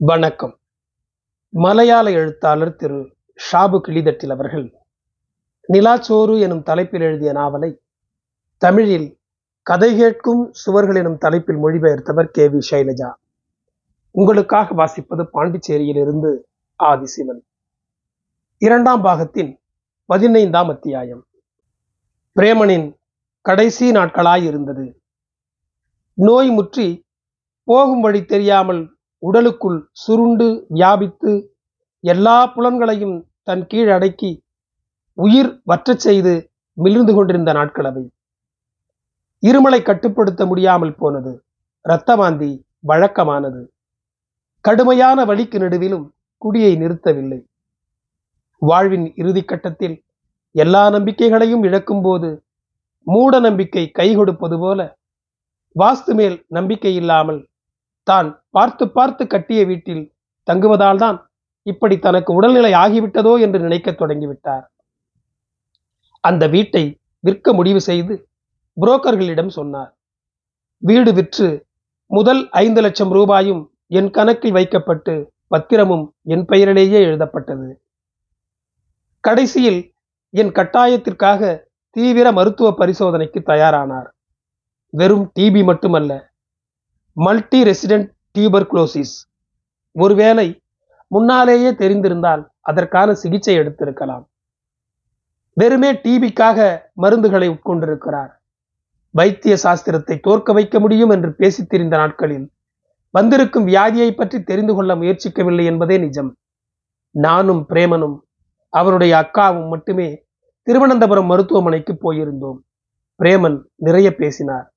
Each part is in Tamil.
வணக்கம். மலையாள எழுத்தாளர் திரு ஷாபு கிளிதட்டில் அவர்கள் நிலாச்சோறு எனும் தலைப்பில் எழுதிய நாவலை தமிழில் கதை கேட்கும் சுவர்கள் எனும் தலைப்பில் மொழிபெயர்த்தவர் கே வி சைலஜா. உங்களுக்காக வாசிப்பது பாண்டிச்சேரியிலிருந்து ஆதிசிவன். இரண்டாம் பாகத்தின் பதினைந்தாம் அத்தியாயம். பிரேமனின் கடைசி நாட்களாய் இருந்தது. நோய் முற்றி போகும் வழி தெரியாமல் உடலுக்குள் சுருண்டு வியாபித்து எல்லா புலன்களையும் தன் கீழ் அடக்கி உயிர் வற்றச் செய்து மிளிர்ந்து கொண்டிருந்த நாட்கள் அவை. இருமலை கட்டுப்படுத்த முடியாமல் போனது. இரத்தவாந்தி வழக்கமானது. கடுமையான வழிக்கு நடுவிலும் குடியை நிறுத்தவில்லை. வாழ்வின் இறுதி கட்டத்தில் எல்லா நம்பிக்கைகளையும் இழக்கும்போது மூட நம்பிக்கை கை கொடுப்பது போல வாஸ்து மேல் நம்பிக்கை இல்லாமல் தான் பார்த்து பார்த்து கட்டிய வீட்டில் தங்குவதால் தான் இப்படி தனக்கு உடல்நிலை ஆகிவிட்டதோ என்று நினைக்கத் தொடங்கிவிட்டார். அந்த வீட்டை விற்க முடிவு செய்து புரோக்கர்களிடம் சொன்னார். வீடு விற்று முதல் ஐந்து லட்சம் ரூபாயும் என் கணக்கில் வைக்கப்பட்டு பத்திரமும் என் பெயரிலேயே எழுதப்பட்டது. கடைசியில் என் கட்டாயத்திற்காக தீவிர மருத்துவ பரிசோதனைக்கு தயாரானார். வெறும் டிபி மட்டுமல்ல மல்டி ரெசிடென்ட் டியூபர்குலோசிஸ் ஒருவேளை முன்னாலேயே தெரிந்திருந்தால் அதற்கான சிகிச்சை எடுத்திருக்கலாம். வெறுமே டிபிக்காக மருந்துகளை உட்கொண்டிருக்கிறார். வைத்திய சாஸ்திரத்தை தோற்க வைக்க முடியும் என்று பேசித் திரிந்த நாட்களில் வந்திருக்கும் வியாதியை பற்றி தெரிந்து கொள்ள முயற்சிக்கவில்லை என்பதே நிஜம். நானும் பிரேமனும் அவருடைய அக்காவும் மட்டுமே திருவனந்தபுரம் மருத்துவமனைக்கு போயிருந்தோம். பிரேமன் நிறைய பேசினார்.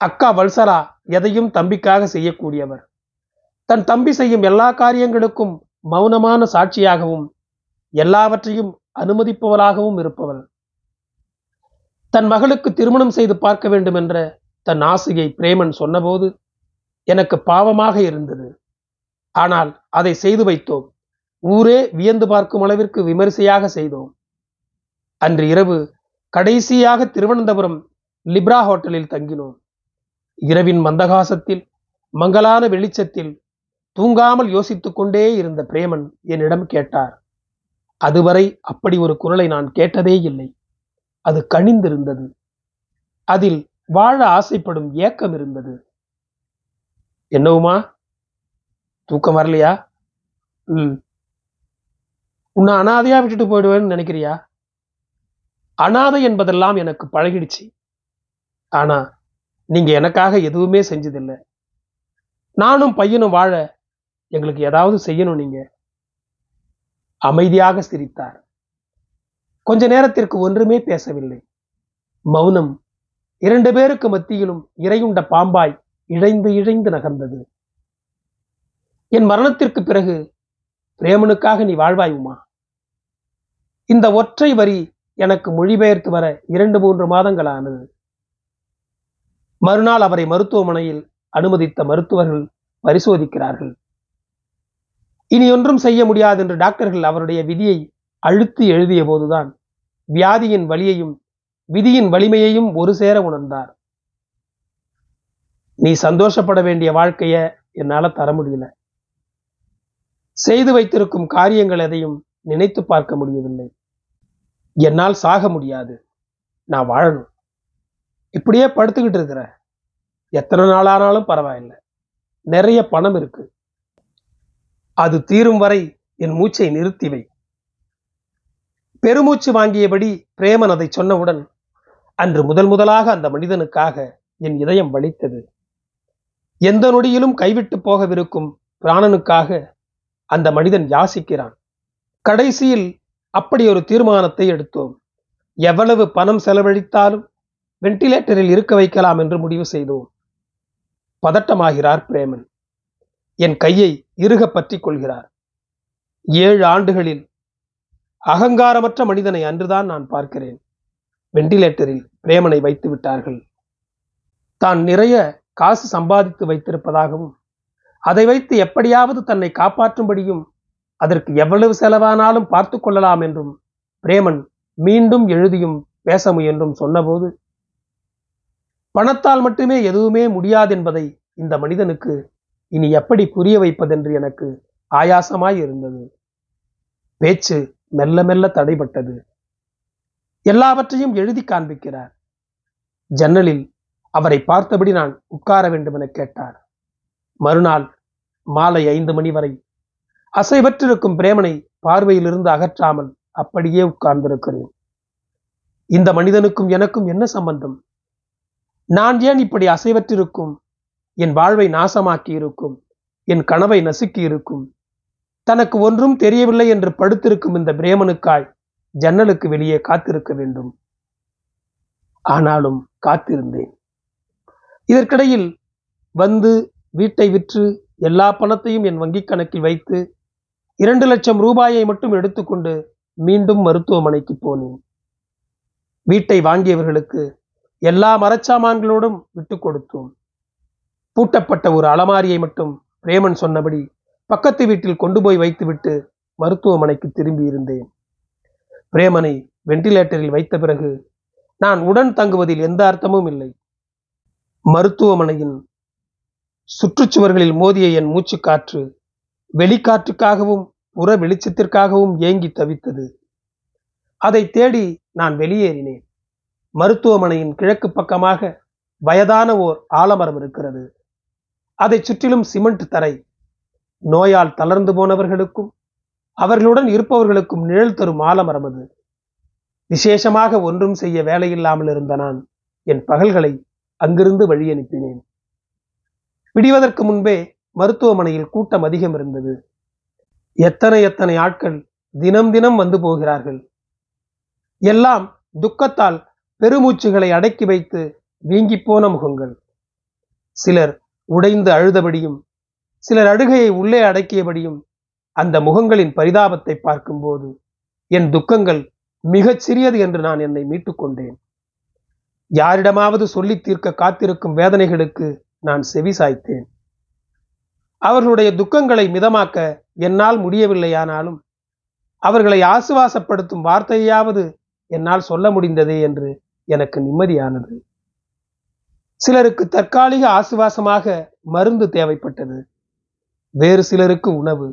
அக்கா வல்சரா எதையும் தம்பிக்காக செய்யக்கூடியவர். தன் தம்பி செய்யும் எல்லா காரியங்களுக்கும் மௌனமான சாட்சியாகவும் எல்லாவற்றையும் அனுமதிப்பவளாகவும் இருப்பவள். தன் மகளுக்கு திருமணம் செய்து பார்க்க வேண்டும் என்ற தன் ஆசையை பிரேமன் சொன்னபோது எனக்கு பாவமாக இருந்தது. ஆனால் அதை செய்து வைத்தோம். ஊரே வியந்து பார்க்கும் அளவிற்கு விமரிசையாக செய்தோம். அன்று இரவு கடைசியாக திருவனந்தபுரம் லிப்ரா ஹோட்டலில் தங்கினோம். இரவின் மந்தகாசத்தில் மங்கலான வெளிச்சத்தில் தூங்காமல் யோசித்துக் கொண்டே இருந்த பிரேமன் என்னிடம் கேட்டார் அதுவரை அப்படி ஒரு குரலை நான் கேட்டதே இல்லை. அது கனிந்திருந்தது. அதில் வாழ ஆசைப்படும் ஏக்கம் இருந்தது. என்னவுமா? தூக்கம் வரலையா? ம். உன்னை அனாதையா விட்டுட்டு போயிடுவேன்னு நினைக்கிறியா? அனாதை என்பதெல்லாம் எனக்கு பழகிடுச்சு. ஆனா நீங்க எனக்காக எதுவுமே செஞ்சதில்லை. நானும் பையனும் வாழ எங்களுக்கு ஏதாவது செய்யணும் நீங்க. அமைதியாக சிரித்தார். கொஞ்ச நேரத்திற்கு ஒன்றுமே பேசவில்லை. மௌனம். இரண்டு பேருக்கு மத்தியிலும் இறையுண்ட பாம்பாய் இழைந்து இழைந்து நகர்ந்தது. என் மரணத்திற்கு பிறகு பிரேமனுக்காக நீ வாழ்வாயுமா இந்த ஒற்றை வரி எனக்கு மொழிபெயர்த்து வர இரண்டு மூன்று மாதங்கள் ஆனது மறுநாள் அவரை மருத்துவமனையில் அனுமதித்த மருத்துவர்கள் பரிசோதிக்கிறார்கள். இனி ஒன்றும் செய்ய முடியாது என்று டாக்டர்கள் அவருடைய விதியை அழுத்தி எழுதிய போதுதான் வியாதியின் வலியையும் விதியின் வலிமையையும் ஒரு சேர உணர்ந்தார். நீ சந்தோஷப்பட வேண்டிய வாழ்க்கைய என்னால தர முடியல. செய்து வைத்திருக்கும் காரியங்கள் எதையும் நினைத்து பார்க்க முடியவில்லை. என்னால் சாக முடியாது. நான் வாழணும். இப்படியே படுத்துக்கிட்டு இருக்கிற. எத்தனை நாளானாலும் பரவாயில்லை. நிறைய பணம் இருக்கு. அது தீரும் வரை என் மூச்சை நிறுத்தி வை. பெருமூச்சு வாங்கியபடி பிரேமன் அதை சொன்னவுடன் அன்று முதல் முதலாக அந்த மனிதனுக்காக என் இதயம் வலித்தது. எந்த நொடியிலும் கைவிட்டு போகவிருக்கும் பிராணனுக்காக அந்த மனிதன் யாசிக்கிறான். கடைசியில் அப்படி ஒரு தீர்மானத்தை எடுத்தோம். எவ்வளவு பணம் செலவழித்தாலும் வெண்டிலேட்டரில் இருக்க வைக்கலாம் என்று முடிவு செய்தோம். பதட்டமாகிறார் பிரேமன். என் கையை இறுக பற்றி கொள்கிறார். ஏழு ஆண்டுகளில் அகங்காரமற்ற மனிதனை அன்றுதான் நான் பார்க்கிறேன். வெண்டிலேட்டரில் பிரேமனை வைத்து விட்டார்கள். தான் நிறைய காசு சம்பாதித்து வைத்திருப்பதாகவும் அதை வைத்து எப்படியாவது தன்னை காப்பாற்றும்படியும் அதற்கு எவ்வளவு செலவானாலும் பார்த்து கொள்ளலாம் என்றும் பிரேமன் மீண்டும் எழுதியும் பேச முயன்றும் சொன்னபோது பணத்தால் மட்டுமே எதுவுமே முடியாதென்பதை இந்த மனிதனுக்கு இனி எப்படி புரிய வைப்பதென்று எனக்கு ஆயாசமாய் இருந்தது. பேச்சு மெல்ல மெல்ல தடைபட்டது. எல்லாவற்றையும் எழுதி காண்பிக்கிறார். ஜன்னலில் அவரை பார்த்தபடி நான் உட்கார வேண்டும் என கேட்டார். மறுநாள் மாலை ஐந்து மணி வரை அசைவற்றிருக்கும் பிரேமனை பார்வையிலிருந்து அகற்றாமல் அப்படியே உட்கார்ந்திருக்கிறேன். இந்த மனிதனுக்கும் எனக்கும் என்ன சம்பந்தம்? நான் ஏன் இப்படி அசைவற்றிருக்கும்? என் வாழ்வை நாசமாக்கி இருக்கும் என் கனவை நசுக்கி இருக்கும் தனக்கு ஒன்றும் தெரியவில்லை என்று படுத்திருக்கும் இந்த பிரேமனுக்காய் ஜன்னலுக்கு வெளியே காத்திருக்க வேண்டும். ஆனாலும் காத்திருந்தேன். இதற்கிடையில் வந்து வீட்டை விற்று எல்லா பணத்தையும் என் வங்கிக் கணக்கில் வைத்து இரண்டு லட்சம் ரூபாயை மட்டும் எடுத்துக்கொண்டு மீண்டும் மருத்துவமனைக்கு போனேன். வீட்டை வாங்கியவர்களுக்கு எல்லா மரச்சாமான்களோடும் விட்டு கொடுத்தோம். பூட்டப்பட்ட ஒரு அலமாரியை மட்டும் பிரேமன் சொன்னபடி பக்கத்து வீட்டில் கொண்டு போய் வைத்துவிட்டு மருத்துவமனைக்கு திரும்பி இருந்தேன் பிரேமனை வெண்டிலேட்டரில் வைத்த பிறகு நான் உடன் தங்குவதில் எந்த அர்த்தமும் இல்லை. மருத்துவமனையின் சுற்றுச்சுவர்களில் மோதிய என் மூச்சுக்காற்று வெளிக்காற்றுக்காகவும் புற வெளிச்சத்திற்காகவும் ஏங்கி தவித்தது. அதை தேடி நான் வெளியேறினேன். மருத்துவமனையின் கிழக்கு பக்கமாக வயதான ஓர் ஆலமரம் இருக்கிறது. அதை சுற்றிலும் சிமெண்ட் தரை. நோயால் தளர்ந்து போனவர்களுக்கும் அவர்களுடன் இருப்பவர்களுக்கும் நிழல் தரும் ஆலமரம் அது. விசேஷமாக ஒன்றும் செய்ய வேலையில்லாமல் இருந்த நான் என் பகல்களை அங்கிருந்து வழி அனுப்பினேன் விடிவதற்கு முன்பே மருத்துவமனையில் கூட்டம் அதிகம் இருந்தது. எத்தனை எத்தனை ஆட்கள் தினம் தினம் வந்து போகிறார்கள். எல்லாம் துக்கத்தால் பெருமூச்சுகளை அடக்கி வைத்து வீங்கிப் போன முகங்கள். சிலர் உடைந்து அழுதபடியும் சிலர் அழுகையை உள்ளே அடக்கியபடியும் அந்த முகங்களின் பரிதாபத்தை பார்க்கும்போது என் துக்கங்கள் மிகச் சிறியது என்று நான் என்னை மீட்டுக்கொண்டேன் யாரிடமாவது சொல்லி தீர்க்க காத்திருக்கும் வேதனைகளுக்கு நான் செவி சாய்த்தேன். அவர்களுடைய துக்கங்களை மிதமாக்க என்னால் முடியவில்லையானாலும் அவர்களை ஆசுவாசப்படுத்தும் வார்த்தையாவது என்னால் சொல்ல முடிந்ததே என்று எனக்கு நிம்மதியானது. சிலருக்கு தற்காலிக ஆசுவாசமாக மருந்து தேவைப்பட்டது. வேறு சிலருக்கு உணவு.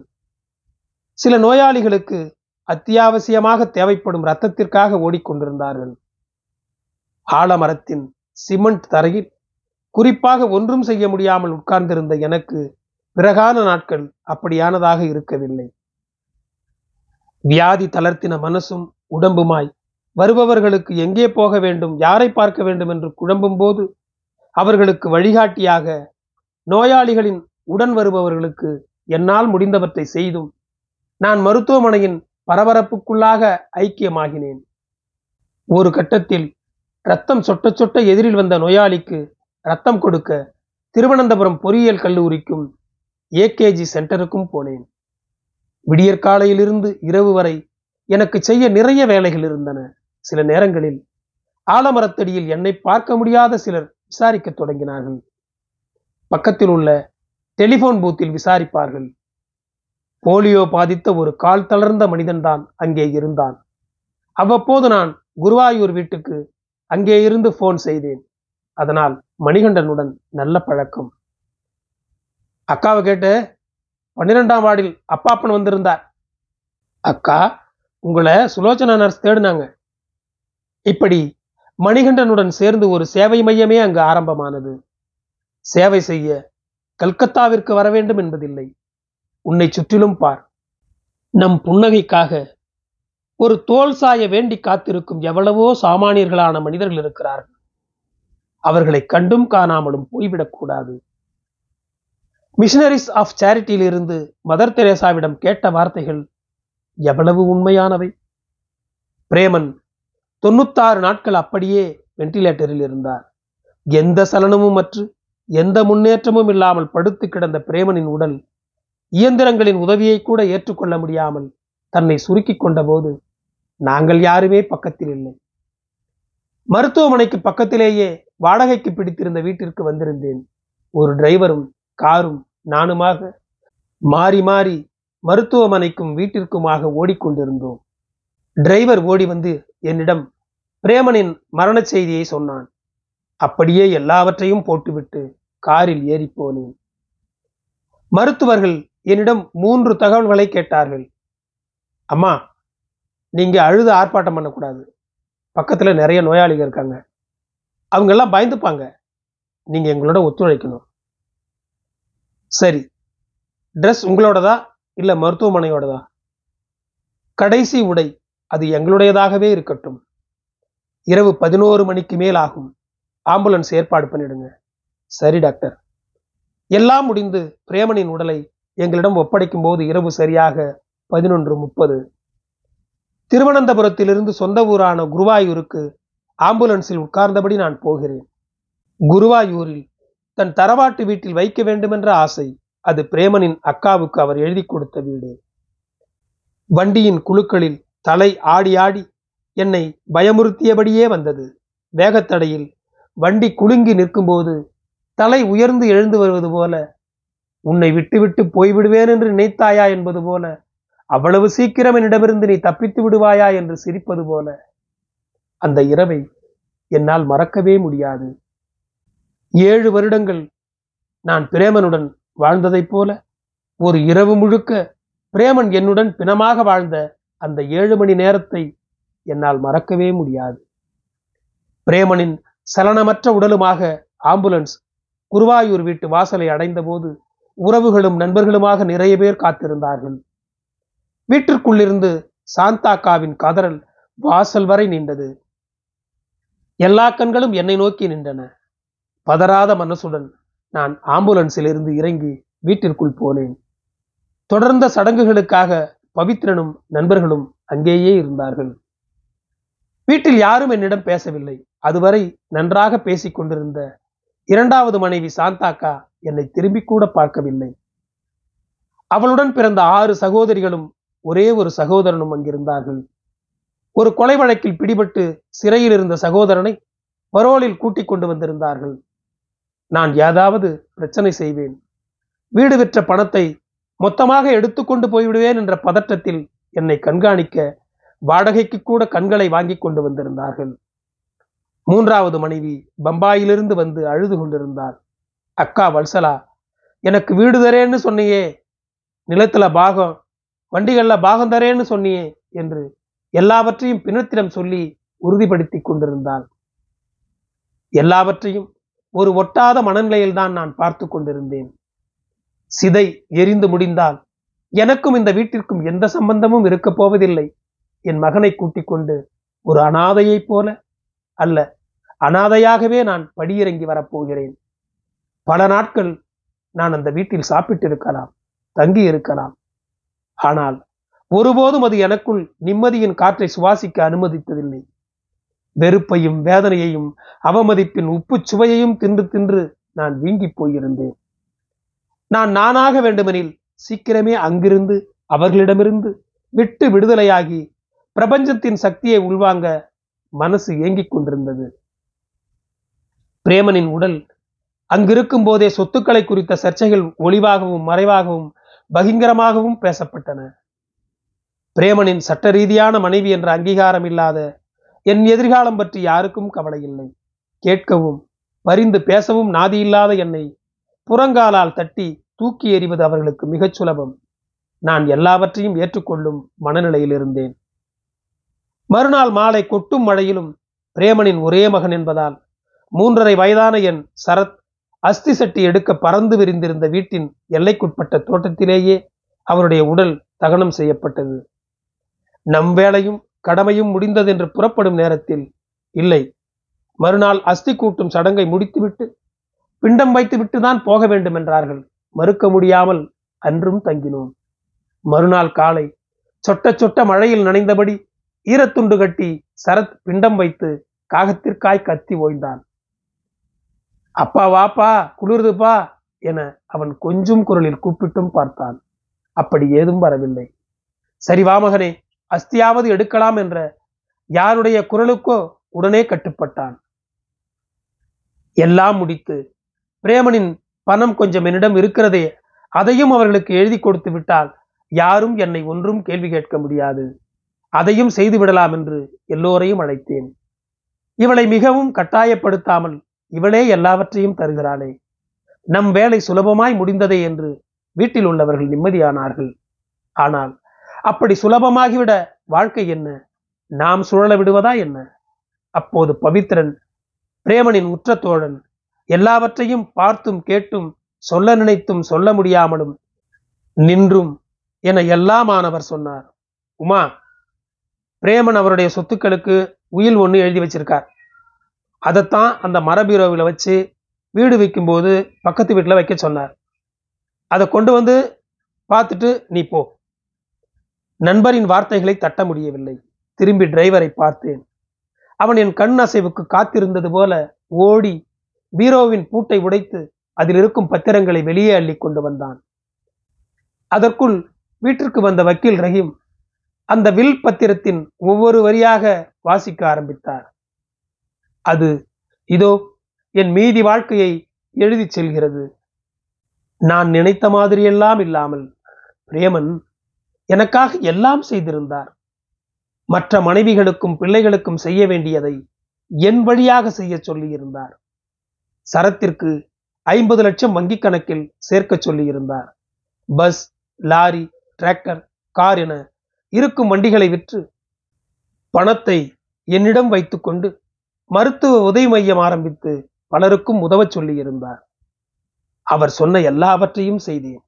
சில நோயாளிகளுக்கு அத்தியாவசியமாக தேவைப்படும் இரத்தத்திற்காக ஓடிக்கொண்டிருந்தார்கள். ஆலமரத்தின் சிமெண்ட் தரையில் குறிப்பாக ஒன்றும் செய்ய முடியாமல் உட்கார்ந்திருந்த எனக்கு பிறகான நாட்கள் அப்படியானதாக இருக்கவில்லை. வியாதி தளர்த்தின மனசும் உடம்புமாய் வருபவர்களுக்கு எங்கே போக வேண்டும் யாரை பார்க்க வேண்டும் என்று குழம்பும் போது அவர்களுக்கு வழிகாட்டியாக நோயாளிகளின் உடன் வருபவர்களுக்கு என்னால் முடிந்தவற்றை செய்தும் நான் மருத்துவமனையின் பரபரப்புக்குள்ளாக ஐக்கியமாகினேன். ஒரு கட்டத்தில் ரத்தம் சொட்ட சொட்ட எதிரில் வந்த நோயாளிக்கு ரத்தம் கொடுக்க திருவனந்தபுரம் பொறியியல் கல்லூரிக்கும் ஏகேஜி சென்டருக்கும் போனேன். விடியற்காலையிலிருந்து இரவு வரை எனக்கு செய்ய நிறைய வேலைகள் இருந்தன. சில நேரங்களில் ஆலமரத்தடியில் என்னை பார்க்க முடியாத சிலர் விசாரிக்க தொடங்கினார்கள். பக்கத்தில் உள்ள டெலிபோன் பூத்தில் விசாரிப்பார்கள். போலியோ பாதித்த ஒரு கால் தளர்ந்த மனிதன்தான் அங்கே இருந்தான். அவ்வப்போது நான் குருவாயூர் வீட்டுக்கு அங்கே இருந்து போன் செய்தேன். அதனால் மணிகண்டனுடன் நல்ல பழக்கம். அக்காவை கேட்டு பன்னிரெண்டாம் வார்டில் அப்பாப்பன் வந்திருந்தார். அக்கா உங்களை சுலோச்சனா நர்ஸ் தேடினாங்க. இப்படி மணிகண்டனுடன் சேர்ந்து ஒரு சேவை மையமே அங்கு ஆரம்பமானது. சேவை செய்ய கல்கத்தாவிற்கு வர வேண்டும் என்பதில்லை. உன்னை சுற்றிலும் பார். நம் புன்னகைக்காக ஒரு தோல் சாய வேண்டி காத்திருக்கும் எவ்வளவோ சாமானியர்களான மனிதர்கள் இருக்கிறார்கள். அவர்களை கண்டும் காணாமலும் போய்விடக்கூடாது மிஷனரிஸ் ஆஃப் சேரிட்டியிலிருந்து மதர் தெரேசாவிடம் கேட்ட வார்த்தைகள் எவ்வளவு உண்மையானவை? பிரேமன் தொண்ணூத்தாறு நாட்கள் அப்படியே வெண்டிலேட்டரில் இருந்தார். எந்த சலனமும் அற்று எந்த முன்னேற்றமும் இல்லாமல் படுத்து கிடந்த பிரேமனின் உடல் இயந்திரங்களின் உதவியை கூட ஏற்றுக்கொள்ள முடியாமல் தன்னை சுருக்கிக் கொண்டபோது நாங்கள் யாருமே பக்கத்தில் இல்லை. மருத்துவமனைக்கு பக்கத்திலேயே வாடகைக்கு பிடித்திருந்த வீட்டிற்கு வந்திருந்தேன். ஒரு டிரைவரும் காரும் நானுமாக மாறி மாறி மருத்துவமனைக்கும் வீட்டிற்குமாக ஓடிக்கொண்டிருந்தோம். டிரைவர் ஓடி வந்து என்னிடம் பிரேமனின் மரணச் செய்தியை சொன்னான். அப்படியே எல்லாவற்றையும் போட்டுவிட்டு காரில் ஏறி போனேன் மருத்துவர்கள் என்னிடம் மூன்று தகவல்களை கேட்டார்கள். அம்மா நீங்க அழுது ஆர்ப்பாட்டம் பண்ணக்கூடாது. பக்கத்துல நிறைய நோயாளிகள் இருக்காங்க. அவங்க எல்லாம் பயந்துப்பாங்க. நீங்க எங்களோட ஒத்துழைக்கணும். சரி. ட்ரெஸ் உங்களோடதா? இல்லை மருத்துவமனையோடதா? கடைசி உடை அது எங்களுடையதாகவே இருக்கட்டும். இரவு பதினோரு மணிக்கு மேல் ஆகும். ஆம்புலன்ஸ் ஏற்பாடு பண்ணிடுங்க. சரி டாக்டர். எல்லாம் முடிந்து பிரேமனின் உடலை எங்களிடம் ஒப்படைக்கும் போது இரவு சரியாக பதினொன்று முப்பது. திருவனந்தபுரத்திலிருந்து சொந்த ஊரான குருவாயூருக்கு ஆம்புலன்ஸில் உட்கார்ந்தபடி நான் போகிறேன். குருவாயூரில் தன் தரவாட்டு வீட்டில் வைக்க வேண்டுமென்ற ஆசை அது பிரேமனின் அக்காவுக்கு அவர் எழுதி கொடுத்த வீடு. வண்டியின் குழுக்களில் தலை ஆடி ஆடி என்னை பயமுறுத்தியபடியே வந்தது. வேகத்தடையில் வண்டி குலுங்கி நிற்கும்போது தலை உயர்ந்து எழுந்து வருவது போல உன்னை விட்டுவிட்டு போய்விடுவேன் என்று நினைத்தாயா? என்பது போல அவ்வளவு சீக்கிரம் என்னிடமிருந்து நீ தப்பித்து விடுவாயா? என்று சிரிப்பது போல அந்த இரவை என்னால் மறக்கவே முடியாது. ஏழு வருடங்கள் நான் பிரேமனுடன் வாழ்ந்ததைப் போல ஒரு இரவு முழுக்க பிரேமன் என்னுடன் பிணமாக வாழ்ந்த அந்த ஏழு மணி நேரத்தை என்னால் மறக்கவே முடியாது. பிரேமனின் சலனமற்ற உடலுமாக ஆம்புலன்ஸ் குருவாயூர் வீட்டு வாசலை அடைந்தபோது உறவுகளும் நண்பர்களுமாக நிறைய பேர் காத்திருந்தார்கள். வீட்டிற்குள்ளிருந்து சாந்தாக்காவின் கதறல் வாசல் வரை நின்றது எல்லா கண்களும் என்னை நோக்கி நின்றன. பதறாத மனசுடன் நான் ஆம்புலன்ஸில் இருந்து இறங்கி வீட்டிற்குள் போனேன். தொடர்ந்த சடங்குகளுக்காக பவித்ரனும் நண்பர்களும் அங்கேயே இருந்தார்கள். வீட்டில் யாரும் என்னிடம் பேசவில்லை. அதுவரை நன்றாக பேசிக் கொண்டிருந்த இரண்டாவது மனைவி சாந்தாக்கா என்னை திரும்பி கூட பார்க்கவில்லை. அவளுடன் பிறந்த ஆறு சகோதரிகளும் ஒரே ஒரு சகோதரனும் அங்கிருந்தார்கள். ஒரு கொலை வழக்கில் பிடிபட்டு சிறையில் இருந்த சகோதரனை பரோலில் கூட்டிக் கொண்டு வந்திருந்தார்கள். நான் ஏதாவது பிரச்சனை செய்வேன். வீடு விற்ற பணத்தை மொத்தமாக எடுத்துக்கொண்டு போய்விடுவேன் என்ற பதற்றத்தில் என்னை கண்காணிக்க வாடகைக்கு கூட கண்களை வாங்கி கொண்டு வந்திருந்தார்கள். மூன்றாவது மனைவி பம்பாயிலிருந்து வந்து அழுது கொண்டிருந்தாள். அக்கா வல்சலா எனக்கு வீடு தரேன்னு சொன்னியே நிலத்துல பாகம் வண்டிகள்ல பாகம் தரேன்னு சொன்னியே என்று எல்லாவற்றையும் பிணத்திடம் சொல்லி உறுதிப்படுத்தி கொண்டிருந்தாள். எல்லாவற்றையும் ஒரு ஒட்டாத மனநிலையில்தான் நான் பார்த்து கொண்டிருந்தேன். சிதை எரிந்து முடிந்தால் எனக்கும் இந்த வீட்டிற்கும் எந்த சம்பந்தமும் இருக்கப் போவதில்லை. என் மகனை கூட்டிக் கொண்டு ஒரு அனாதையைப் போல அல்ல அனாதையாகவே நான் படியிறங்கி வரப்போகிறேன். பல நாட்கள் நான் அந்த வீட்டில் சாப்பிட்டு இருக்கலாம் தங்கி இருக்கலாம். ஆனால் ஒருபோதும் அது எனக்குள் நிம்மதியின் காற்றை சுவாசிக்க அனுமதித்ததில்லை. வெறுப்பையும் வேதனையையும் அவமதிப்பின் உப்பு சுவையையும் தின்று தின்று நான் வீங்கி போயிருந்தேன். நான் நானாக வேண்டுமெனில் சீக்கிரமே அங்கிருந்து அவர்களிடமிருந்து விட்டு விடுதலையாகி பிரபஞ்சத்தின் சக்தியை உள்வாங்க மனசு ஏங்கிக் கொண்டிருந்தது. பிரேமனின் உடல் அங்கிருக்கும் போதே சொத்துக்களை குறித்த சர்ச்சைகள் ஒளிவாகவும் மறைவாகவும் பகிங்கரமாகவும் பேசப்பட்டன. பிரேமனின் சட்ட ரீதியான மனைவி என்ற அங்கீகாரம் இல்லாத என் எதிர்காலம் பற்றி யாருக்கும் கவலை இல்லை கேட்கவும் பரிந்து பேசவும் நாதியில்லாத என்னை புறங்காலால் தட்டி தூக்கி எறிவது அவர்களுக்கு மிகச் சுலபம். நான் எல்லாவற்றையும் ஏற்றுக்கொள்ளும் மனநிலையில் இருந்தேன். மறுநாள் மாலை கொட்டும் மழையிலும் பிரேமனின் ஒரே மகன் என்பதால் மூன்றரை வயதான என் சரத் அஸ்தி சட்டி எடுக்க பறந்து விரிந்திருந்த வீட்டின் எல்லைக்குட்பட்ட தோட்டத்திலேயே அவருடைய உடல் தகனம் செய்யப்பட்டது. நம் வேலையும் கடமையும் முடிந்தது என்று புறப்படும் நேரத்தில் இல்லை. மறுநாள் அஸ்தி கூட்டும் சடங்கை முடித்துவிட்டு பிண்டம் வைத்து விட்டுதான் போக வேண்டும் என்றார்கள். மறுக்க முடியாமல் அன்றும் தங்கினோம். மறுநாள் காலை சொட்ட சொட்ட மழையில் நனைந்தபடி ஈரத்துண்டு கட்டி சரத் பிண்டம் வைத்து காகத்திற்காய் கத்தி ஓய்ந்தான். அப்பா வாப்பா குளிர்துப்பா என அவன் கொஞ்சம் குரலில் கூப்பிட்டும் பார்த்தான். அப்படி ஏதும் வரவில்லை. சரி வா மகனே அஸ்தியாவது எடுக்கலாம் என்ற யாருடைய குரலுக்கோ உடனே கட்டுப்பட்டான். எல்லாம் முடித்து பிரேமனின் பணம் கொஞ்சம் என்னிடம் இருக்கிறதே அதையும் அவர்களுக்கு எழுதி கொடுத்து விட்டால் யாரும் என்னை ஒன்றும் கேள்வி கேட்க முடியாது. அதையும் செய்து விடலாம் என்று எல்லோரையும் அழைத்தேன். இவளை மிகவும் கட்டாயப்படுத்தாமல் இவளே எல்லாவற்றையும் தருகிறாளே. நம் வேலை சுலபமாய் முடிந்ததே என்று வீட்டில் உள்ளவர்கள் நிம்மதியானார்கள். ஆனால் அப்படி சுலபமாகிவிட வாழ்க்கை என்ன? நாம் சுழல விடுவதா என்ன? அப்போது பவித்ரன் பிரேமனின் உற்ற தோழன் எல்லாவற்றையும் பார்த்தும் கேட்டும் சொல்ல நினைத்தும் சொல்ல முடியாமலும் நின்றும் என எல்லாமானவர் சொன்னார். உமா பிரேமன் அவருடைய சொத்துக்களுக்கு உயில் ஒன்று எழுதி வச்சிருக்கார். அதைத்தான் அந்த மரபீரோவில் வச்சு வீடு வைக்கும்போது பக்கத்து வீட்டில் வைக்க சொன்னார். அதை கொண்டு வந்து பார்த்துட்டு நீ போ. நண்பரின் வார்த்தைகளை தட்ட முடியவில்லை. திரும்பி டிரைவரை பார்த்தேன். அவன் என் கண் அசைவுக்கு காத்திருந்தது போல ஓடி பீரோவின் பூட்டை உடைத்து அதில் இருக்கும் பத்திரங்களை வெளியே அள்ளி கொண்டு வந்தான். அதற்குள் வீட்டிற்கு வந்த வக்கீல் ரஹீம் அந்த வில் பத்திரத்தின் ஒவ்வொரு வரியாக வாசிக்க ஆரம்பித்தார். அது இதோ என் மீதி வாழ்க்கையை எழுதி செல்கிறது. நான் நினைத்த மாதிரியெல்லாம் இல்லாமல் பிரேமன் எனக்காக எல்லாம் செய்திருந்தார். மற்ற மனைவிகளுக்கும் பிள்ளைகளுக்கும் செய்ய வேண்டியதை என் வழியாக செய்ய சொல்லியிருந்தார். சரத்திற்கு ஐம்பது லட்சம் வங்கிக் கணக்கில் சேர்க்க சொல்லியிருந்தார். பஸ் லாரி டிராக்டர் கார் என இருக்கும் வண்டிகளை விற்று பணத்தை என்னிடம் வைத்துக்கொண்டு மருத்துவ உதவி மையம் ஆரம்பித்து பலருக்கும் உதவச் சொல்லியிருந்தார். அவர் சொன்ன எல்லாவற்றையும் செய்தேன்.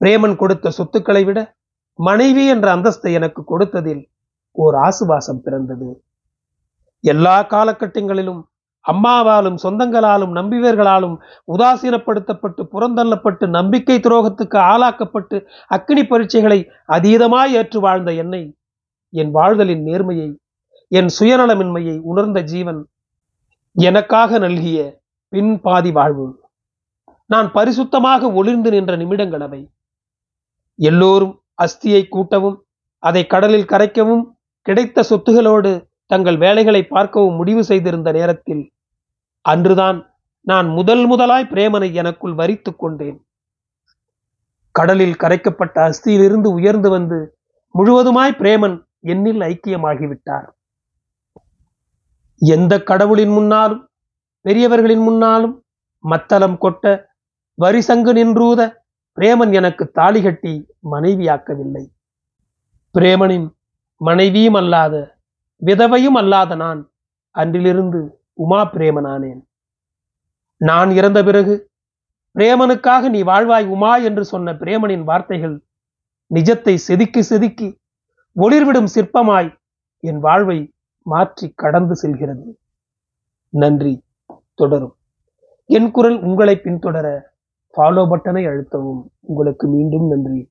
பிரேமன் கொடுத்த சொத்துக்களை விட மனைவி என்ற அந்தஸ்தை எனக்கு கொடுத்ததில் ஓர் ஆசுவாசம் பிறந்தது. எல்லா காலகட்டங்களிலும் அம்மாவாலும் சொந்தங்களாலும் நம்பியவர்களாலும் உதாசீனப்படுத்தப்பட்டு புறந்தள்ளப்பட்டு நம்பிக்கை துரோகத்துக்கு ஆளாக்கப்பட்டு அக்னி பரீட்சைகளை அதீதமாய் ஏற்று வாழ்ந்த என்னை என் வாழ்தலின் நேர்மையை என் சுயநலமின்மையை உணர்ந்த ஜீவன் எனக்காக நல்கிய பின் பாதி வாழ்வு. நான் பரிசுத்தமாக ஒளிர்ந்து நின்ற நிமிடங்கள் அவை. எல்லோரும் அஸ்தியை கூட்டவும் அதை கடலில் கரைக்கவும் கிடைத்த சொத்துகளோடு தங்கள் வேலைகளை பார்க்கவும் முடிவு செய்திருந்த நேரத்தில் அன்றுதான் நான் முதல் முதலாய் பிரேமனை எனக்குள் வரித்துக் கொண்டேன். கடலில் கரைக்கப்பட்ட அஸ்தியிலிருந்து உயர்ந்து வந்து முழுவதுமாய் பிரேமன் என்னில் ஐக்கியமாகிவிட்டார். எந்த கடவுளின் முன்னாலும் பெரியவர்களின் முன்னாலும் மத்தளம் கொட்ட வரிசங்கு நின்றூத பிரேமன் எனக்கு தாலி கட்டி மனைவியாக்கவில்லை. பிரேமனின் மனைவியும் அல்லாத விதவையும் அல்லாத நான் அன்றிலிருந்து உமா பிரேமனானேன். நான் இறந்த பிறகு பிரேமனுக்காக நீ வாழ்வாய் உமா என்று சொன்ன பிரேமனின் வார்த்தைகள் நிஜத்தை செதுக்கி செதுக்கி ஒளிர்விடும் சிற்பமாய் என் வாழ்வை மாற்றி கடந்து செல்கிறது. நன்றி. தொடரும். என் குரல் உங்களை பின்தொடர ஃபாலோ பட்டனை அழுத்தவும். உங்களுக்கு மீண்டும் நன்றி.